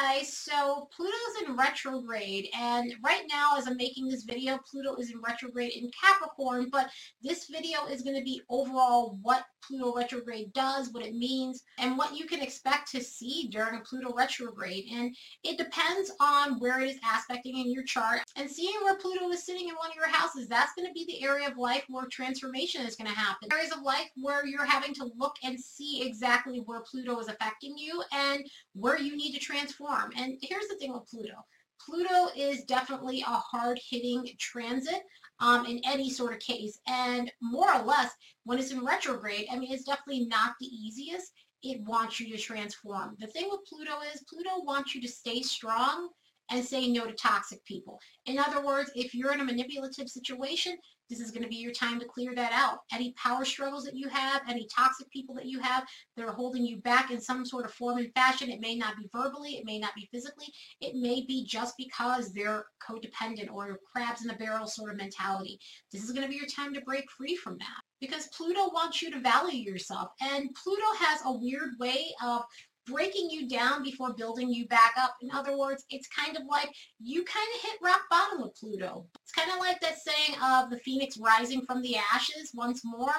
guys, so Pluto's in retrograde and right now as I'm making this video, Pluto is in retrograde in Capricorn, but this video is going to be overall what Pluto retrograde does, what it means, and what you can expect to see during a Pluto retrograde. And it depends on where it is aspecting in your chart. And seeing where Pluto is sitting in one of your houses, that's going to be the area of life where transformation is going to happen. Areas of life where you're having to look and see exactly where Pluto is affecting you and where you need to transform. And here's the thing with Pluto. Pluto is definitely a hard-hitting transit um, in any sort of case. And more or less, when it's in retrograde, I mean, it's definitely not the easiest. It wants you to transform. The thing with Pluto is Pluto wants you to stay strong and say no to toxic people. In other words, if you're in a manipulative situation, this is going to be your time to clear that out. Any power struggles that you have, any toxic people that you have that are holding you back in some sort of form and fashion, it may not be verbally, it may not be physically, it may be just because they're codependent or crabs in a barrel sort of mentality. This is going to be your time to break free from that because Pluto wants you to value yourself. And Pluto has a weird way of breaking you down before building you back up. In other words, it's kind of like you kind of hit rock bottom with Pluto. It's kind of like that saying of the phoenix rising from the ashes once more.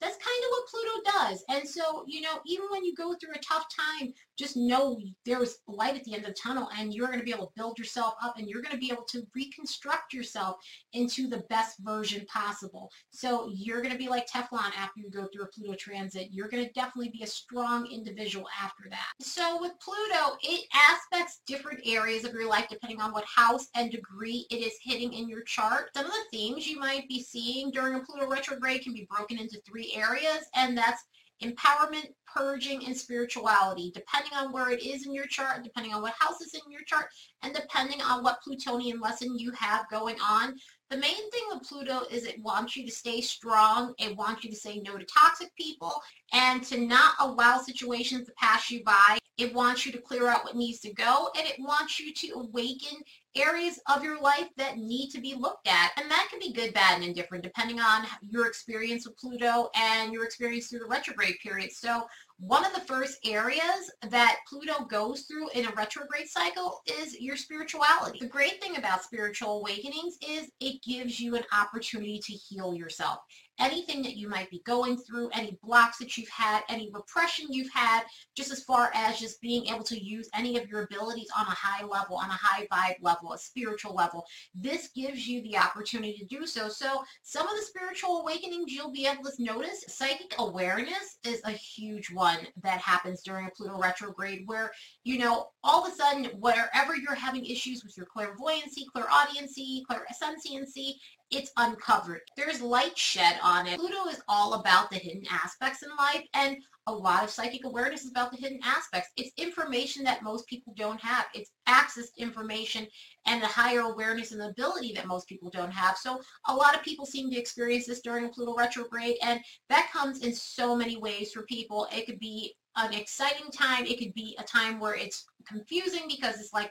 That's kind of what Pluto does. And so, you know, even when you go through a tough time, just know there's light at the end of the tunnel and you're going to be able to build yourself up and you're going to be able to reconstruct yourself into the best version possible. So you're going to be like Teflon after you go through a Pluto transit. You're going to definitely be a strong individual after that. So with Pluto, it aspects different areas of your life depending on what house and degree it is hitting in your chart. Some of the themes you might be seeing during a Pluto retrograde can be broken into three areas and that's empowerment, purging, and spirituality, depending on where it is in your chart, depending on what house is in your chart, and depending on what Plutonian lesson you have going on. The main thing with Pluto is it wants you to stay strong. It wants you to say no to toxic people and to not allow situations to pass you by. It wants you to clear out what needs to go and it wants you to awaken areas of your life that need to be looked at. And that can be good, bad, and indifferent depending on your experience with Pluto and your experience through the retrograde period. So one of the first areas that Pluto goes through in a retrograde cycle is your spirituality. The great thing about spiritual awakenings is it gives you an opportunity to heal yourself anything that you might be going through, any blocks that you've had, any repression you've had, just as far as just being able to use any of your abilities on a high level, on a high vibe level, a spiritual level. This gives you the opportunity to do so. So some of the spiritual awakenings you'll be able to notice, psychic awareness is a huge one that happens during a Pluto retrograde where, you know, all of a sudden, wherever you're having issues with your clairvoyancy, clairaudiency, clairsentiency, it's uncovered. There's light shed on it. Pluto is all about the hidden aspects in life and a lot of psychic awareness is about the hidden aspects. It's information that most people don't have. It's access to information and a higher awareness and ability that most people don't have. So a lot of people seem to experience this during Pluto retrograde and that comes in so many ways for people. It could be an exciting time. It could be a time where it's confusing because it's like,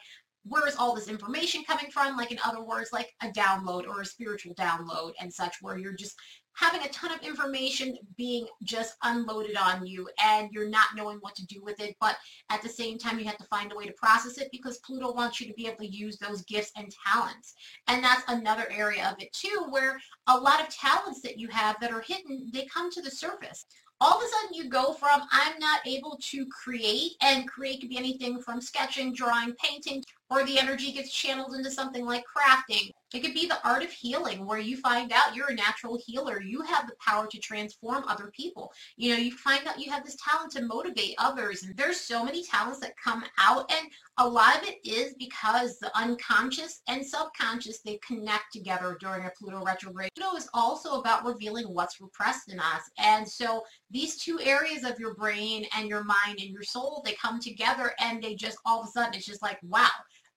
where is all this information coming from? Like in other words, like a download or a spiritual download and such where you're just having a ton of information being just unloaded on you and you're not knowing what to do with it. But at the same time, you have to find a way to process it because Pluto wants you to be able to use those gifts and talents. And that's another area of it too, where a lot of talents that you have that are hidden, they come to the surface all of a sudden you go from I'm not able to create, and create could be anything from sketching, drawing, painting, or the energy gets channeled into something like crafting. It could be the art of healing where you find out you're a natural healer. You have the power to transform other people. You know, you find out you have this talent to motivate others. And there's so many talents that come out and a lot of it is because the unconscious and subconscious, they connect together during a Pluto retrograde. Pluto is also about revealing what's repressed in us. And so these two areas of your brain and your mind and your soul, they come together and they just all of a sudden, it's just like, wow,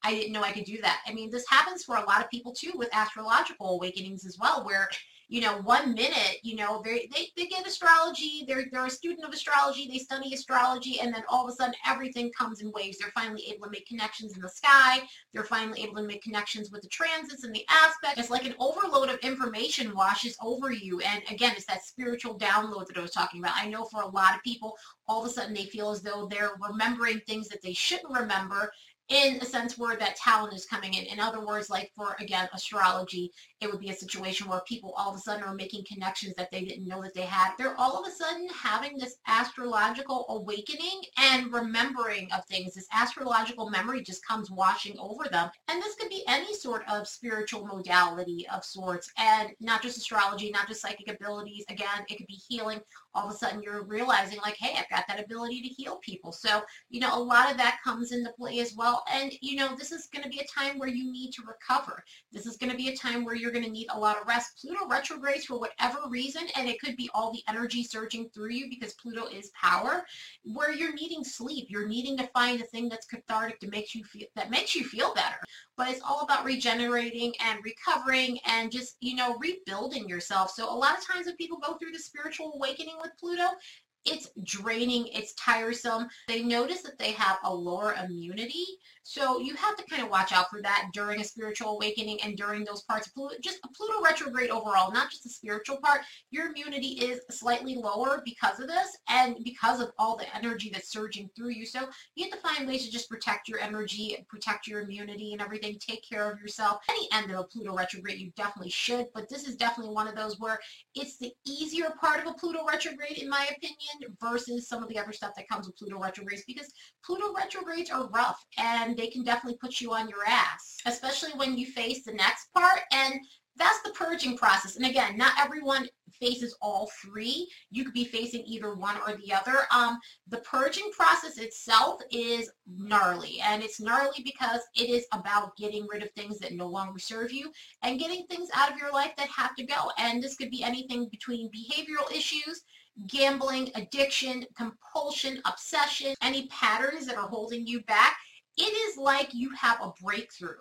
I didn't know I could do that. I mean, this happens for a lot of people too with astrological awakenings as well, where, you know, one minute, you know, they, they, get astrology, they're, they're a student of astrology, they study astrology, and then all of a sudden everything comes in waves. They're finally able to make connections in the sky. They're finally able to make connections with the transits and the aspects. It's like an overload of information washes over you. And again, it's that spiritual download that I was talking about. I know for a lot of people, all of a sudden they feel as though they're remembering things that they shouldn't remember in a sense where that talent is coming in. In other words, like for, again, astrology, it would be a situation where people all of a sudden are making connections that they didn't know that they had. They're all of a sudden having this astrological awakening and remembering of things. This astrological memory just comes washing over them. And this could be any sort of spiritual modality of sorts and not just astrology, not just psychic abilities. Again, it could be healing. All of a sudden you're realizing like, hey, I've got that ability to heal people. So, you know, a lot of that comes into play as well and, you know, this is going to be a time where you need to recover. This is going to be a time where you're going to need a lot of rest. Pluto retrogrades for whatever reason, and it could be all the energy surging through you because Pluto is power, where you're needing sleep. You're needing to find a thing that's cathartic to make you feel, that makes you feel better. But it's all about regenerating and recovering and just, you know, rebuilding yourself. So a lot of times when people go through the spiritual awakening with Pluto, it's draining, it's tiresome. They notice that they have a lower immunity. So you have to kind of watch out for that during a spiritual awakening and during those parts of Pluto, Pluto retrograde overall, not just the spiritual part. Your immunity is slightly lower because of this and because of all the energy that's surging through you. So you have to find ways to just protect your energy, protect your immunity and everything, take care of yourself. Any end of a Pluto retrograde, you definitely should, but this is definitely one of those where it's the easier part of a Pluto retrograde, in my opinion, versus some of the other stuff that comes with Pluto retrogrades because Pluto retrogrades are rough and they can definitely put you on your ass, especially when you face the next part. And that's the purging process. And again, not everyone faces all three. You could be facing either one or the other. Um, the purging process itself is gnarly. And it's gnarly because it is about getting rid of things that no longer serve you and getting things out of your life that have to go. And this could be anything between behavioral issues, gambling, addiction, compulsion, obsession, any patterns that are holding you back. It is like you have a breakthrough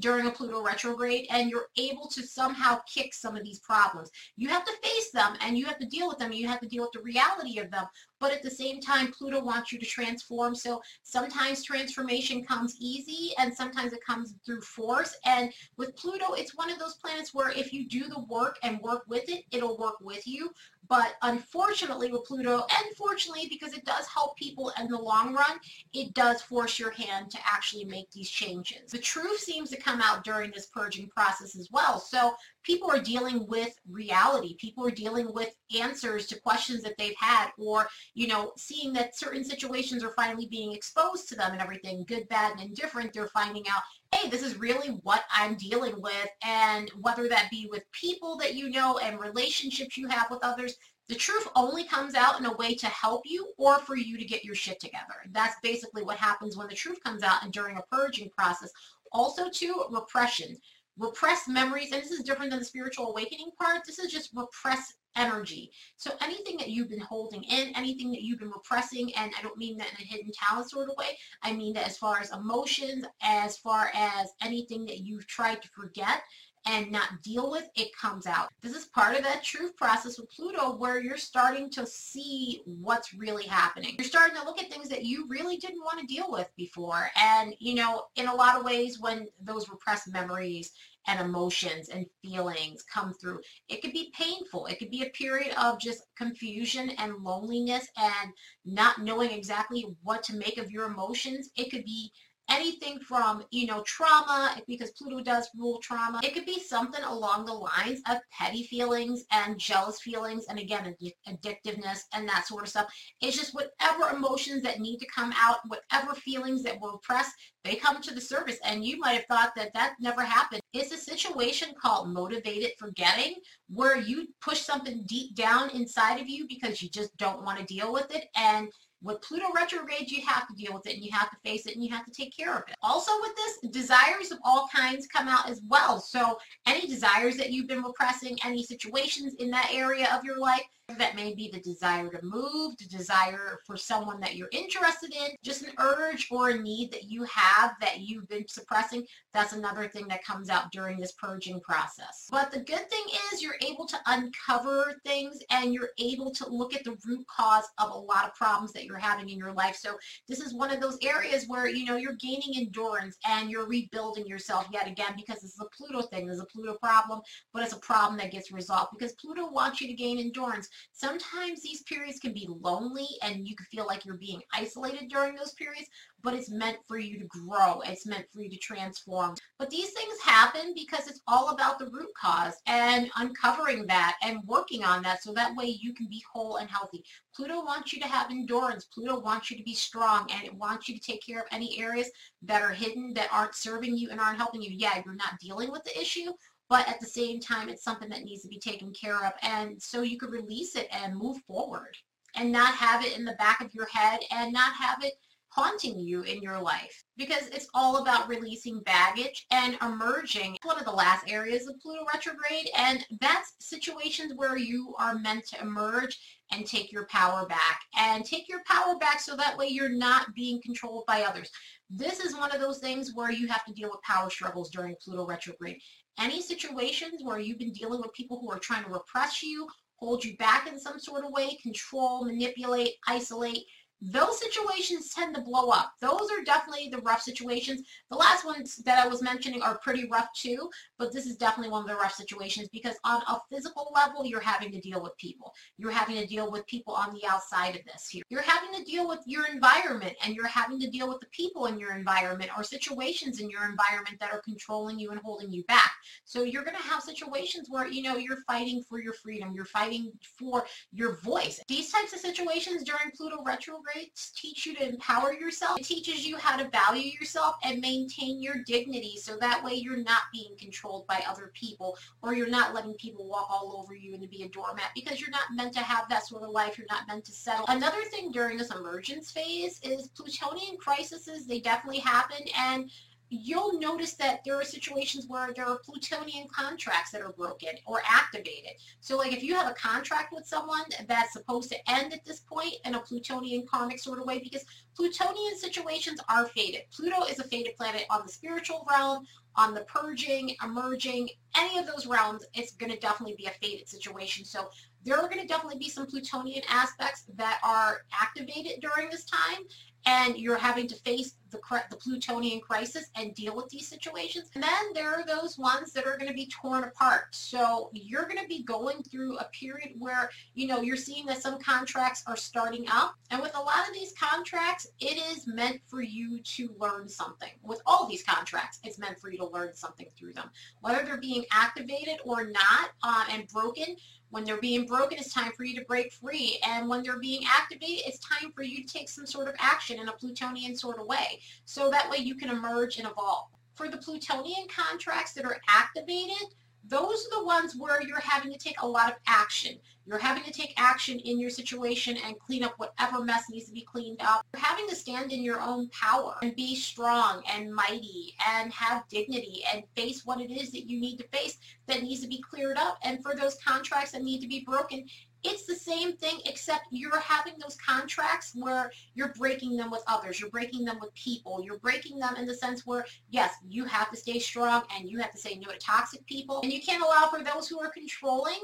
during a Pluto retrograde and you're able to somehow kick some of these problems. You have to face them and you have to deal with them. You have to deal with the reality of them. But at the same time, Pluto wants you to transform. So sometimes transformation comes easy and sometimes it comes through force. And with Pluto, it's one of those planets where if you do the work and work with it, it'll work with you. But unfortunately with Pluto, and fortunately because it does help people in the long run, it does force your hand to actually make these changes. The truth seems to come out during this purging process as well. So people are dealing with reality. People are dealing with answers to questions that they've had or, you know, seeing that certain situations are finally being exposed to them and everything, good, bad, and indifferent. They're finding out, hey, this is really what I'm dealing with. And whether that be with people that you know and relationships you have with others, the truth only comes out in a way to help you or for you to get your shit together. That's basically what happens when the truth comes out and during a purging process. Also, too, repression repressed memories, and this is different than the spiritual awakening part. This is just repressed energy. So anything that you've been holding in, anything that you've been repressing, and I don't mean that in a hidden talent sort of way. I mean that as far as emotions, as far as anything that you've tried to forget, and not deal with, it comes out. This is part of that truth process with Pluto where you're starting to see what's really happening. You're starting to look at things that you really didn't want to deal with before. And, you know, in a lot of ways when those repressed memories and emotions and feelings come through, it could be painful. It could be a period of just confusion and loneliness and not knowing exactly what to make of your emotions. It could be anything from, you know, trauma, because Pluto does rule trauma. It could be something along the lines of petty feelings and jealous feelings and again, addictiveness and that sort of stuff. It's just whatever emotions that need to come out, whatever feelings that were repressed, they come to the surface and you might have thought that that never happened. It's a situation called motivated forgetting where you push something deep down inside of you because you just don't want to deal with it and with Pluto retrograde, you have to deal with it and you have to face it and you have to take care of it. Also with this, desires of all kinds come out as well. So any desires that you've been repressing, any situations in that area of your life, that may be the desire to move, the desire for someone that you're interested in, just an urge or a need that you have that you've been suppressing. That's another thing that comes out during this purging process. But the good thing is you're able to uncover things and you're able to look at the root cause of a lot of problems that you're having in your life. So this is one of those areas where, you know, you're gaining endurance and you're rebuilding yourself yet again because this is a Pluto thing. There's a Pluto problem, but it's a problem that gets resolved because Pluto wants you to gain endurance. Sometimes these periods can be lonely and you can feel like you're being isolated during those periods, but it's meant for you to grow. It's meant for you to transform. But these things happen because it's all about the root cause and uncovering that and working on that so that way you can be whole and healthy. Pluto wants you to have endurance. Pluto wants you to be strong and it wants you to take care of any areas that are hidden, that aren't serving you and aren't helping you. Yeah, you're not dealing with the issue, but at the same time, it's something that needs to be taken care of. And so you could release it and move forward and not have it in the back of your head and not have it haunting you in your life because it's all about releasing baggage and emerging. One of the last areas of Pluto retrograde and that's situations where you are meant to emerge and take your power back and take your power back so that way you're not being controlled by others. This is one of those things where you have to deal with power struggles during Pluto retrograde. Any situations where you've been dealing with people who are trying to repress you, hold you back in some sort of way, control, manipulate, isolate, those situations tend to blow up. Those are definitely the rough situations. The last ones that I was mentioning are pretty rough too, but this is definitely one of the rough situations because on a physical level, you're having to deal with people. You're having to deal with people on the outside of this here. You're having to deal with your environment and you're having to deal with the people in your environment or situations in your environment that are controlling you and holding you back. So you're going to have situations where, you know, you're fighting for your freedom. You're fighting for your voice. These types of situations during Pluto retrograde grades teach you to empower yourself. It teaches you how to value yourself and maintain your dignity so that way you're not being controlled by other people or you're not letting people walk all over you and to be a doormat because you're not meant to have that sort of life. You're not meant to settle. Another thing during this emergence phase is Plutonian crises. They definitely happen and you'll notice that there are situations where there are plutonian contracts that are broken or activated. So like if you have a contract with someone that's supposed to end at this point in a plutonian karmic sort of way, because plutonian situations are fated. Pluto is a fated planet on the spiritual realm, on the purging, emerging, any of those realms, it's going to definitely be a fated situation. So there are going to definitely be some plutonian aspects that are activated during this time and you're having to face the, the plutonian crisis and deal with these situations. And then there are those ones that are going to be torn apart. So you're going to be going through a period where, you know, you're seeing that some contracts are starting up. And with a lot of these contracts, it is meant for you to learn something. With all these contracts, it's meant for you to learn something through them. Whether they're being activated or not uh, and broken, when they're being broken, it's time for you to break free. And when they're being activated, it's time for you to take some sort of action in a Plutonian sort of way. So that way you can emerge and evolve. For the Plutonian contracts that are activated, those are the ones where you're having to take a lot of action. You're having to take action in your situation and clean up whatever mess needs to be cleaned up. You're having to stand in your own power and be strong and mighty and have dignity and face what it is that you need to face that needs to be cleared up. And for those contracts that need to be broken, it's the same thing except you're having those contracts where you're breaking them with others you're breaking them with people you're breaking them in the sense where yes you have to stay strong and you have to say no to toxic people and you can't allow for those who are controlling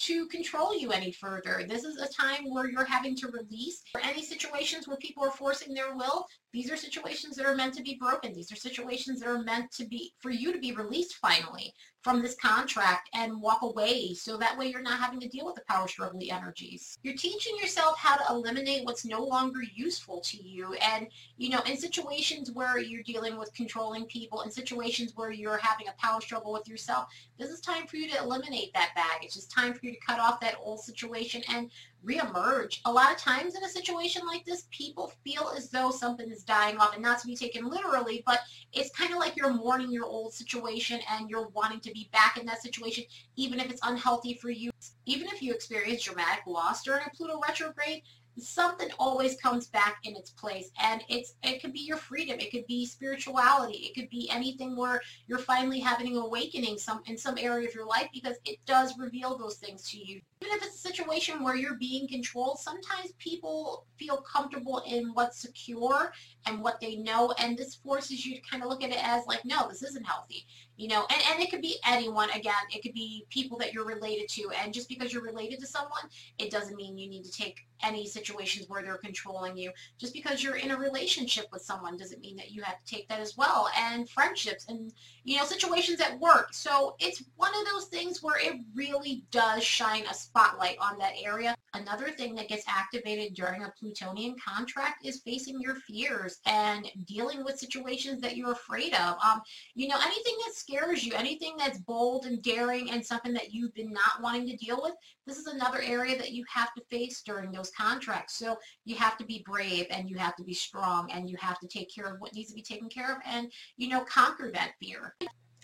to control you any further. This is a time where you're having to release. For any situations where people are forcing their will, these are situations that are meant to be broken. These are situations that are meant to be, for you to be released finally from this contract and walk away so that way you're not having to deal with the power struggle energies. You're teaching yourself how to eliminate what's no longer useful to you and you know in situations where you're dealing with controlling people in situations where you're having a power struggle with yourself this is time for you to eliminate that baggage it's time for you to cut off that old situation and reemerge. A lot of times in a situation like this, people feel as though something is dying off, and not to be taken literally, but it's kind of like you're mourning your old situation and you're wanting to be back in that situation, even if it's unhealthy for you. Even if you experience dramatic loss during a Pluto retrograde, something always comes back in its place. And it's it could be your freedom. It could be spirituality. It could be anything where you're finally having an awakening some in some area of your life because it does reveal those things to you even if it's a situation where you're being controlled sometimes people feel comfortable in what's secure and what they know and this forces you to kind of look at it as like no this isn't healthy you know and, and it could be anyone again it could be people that you're related to and just because you're related to someone it doesn't mean you need to take any situations where they're controlling you. Just because you're in a relationship with someone doesn't mean that you have to take that as well. And friendships and, you know, situations at work. So it's one of those things where it really does shine a spotlight on that area. Another thing that gets activated during a Plutonian contract is facing your fears and dealing with situations that you're afraid of. Um, you know, anything that scares you, anything that's bold and daring and something that you've been not wanting to deal with, this is another area that you have to face during those contracts. So you have to be brave and you have to be strong and you have to take care of what needs to be taken care of and, you know, conquer that fear.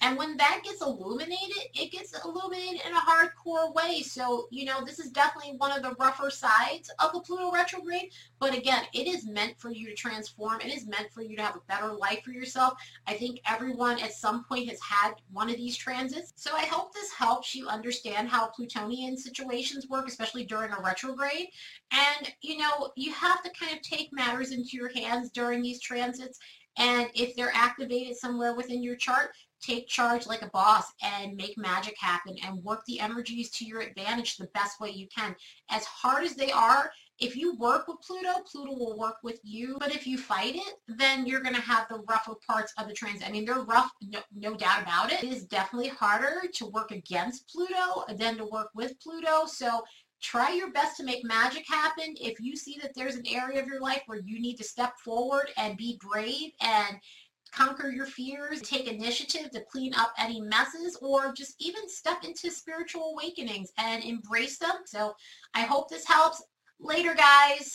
And when that gets illuminated, it gets illuminated in a hardcore way. So, you know, this is definitely one of the rougher sides of the Pluto retrograde. But again, it is meant for you to transform. It is meant for you to have a better life for yourself. I think everyone at some point has had one of these transits. So I hope this helps you understand how Plutonian situations work, especially during a retrograde. And, you know, you have to kind of take matters into your hands during these transits. And if they're activated somewhere within your chart, take charge like a boss and make magic happen and work the energies to your advantage the best way you can. As hard as they are, if you work with Pluto, Pluto will work with you. But if you fight it, then you're going to have the rougher parts of the transit. I mean, they're rough, no, no doubt about it. It is definitely harder to work against Pluto than to work with Pluto. So try your best to make magic happen. If you see that there's an area of your life where you need to step forward and be brave and conquer your fears, take initiative to clean up any messes, or just even step into spiritual awakenings and embrace them. So I hope this helps. Later, guys.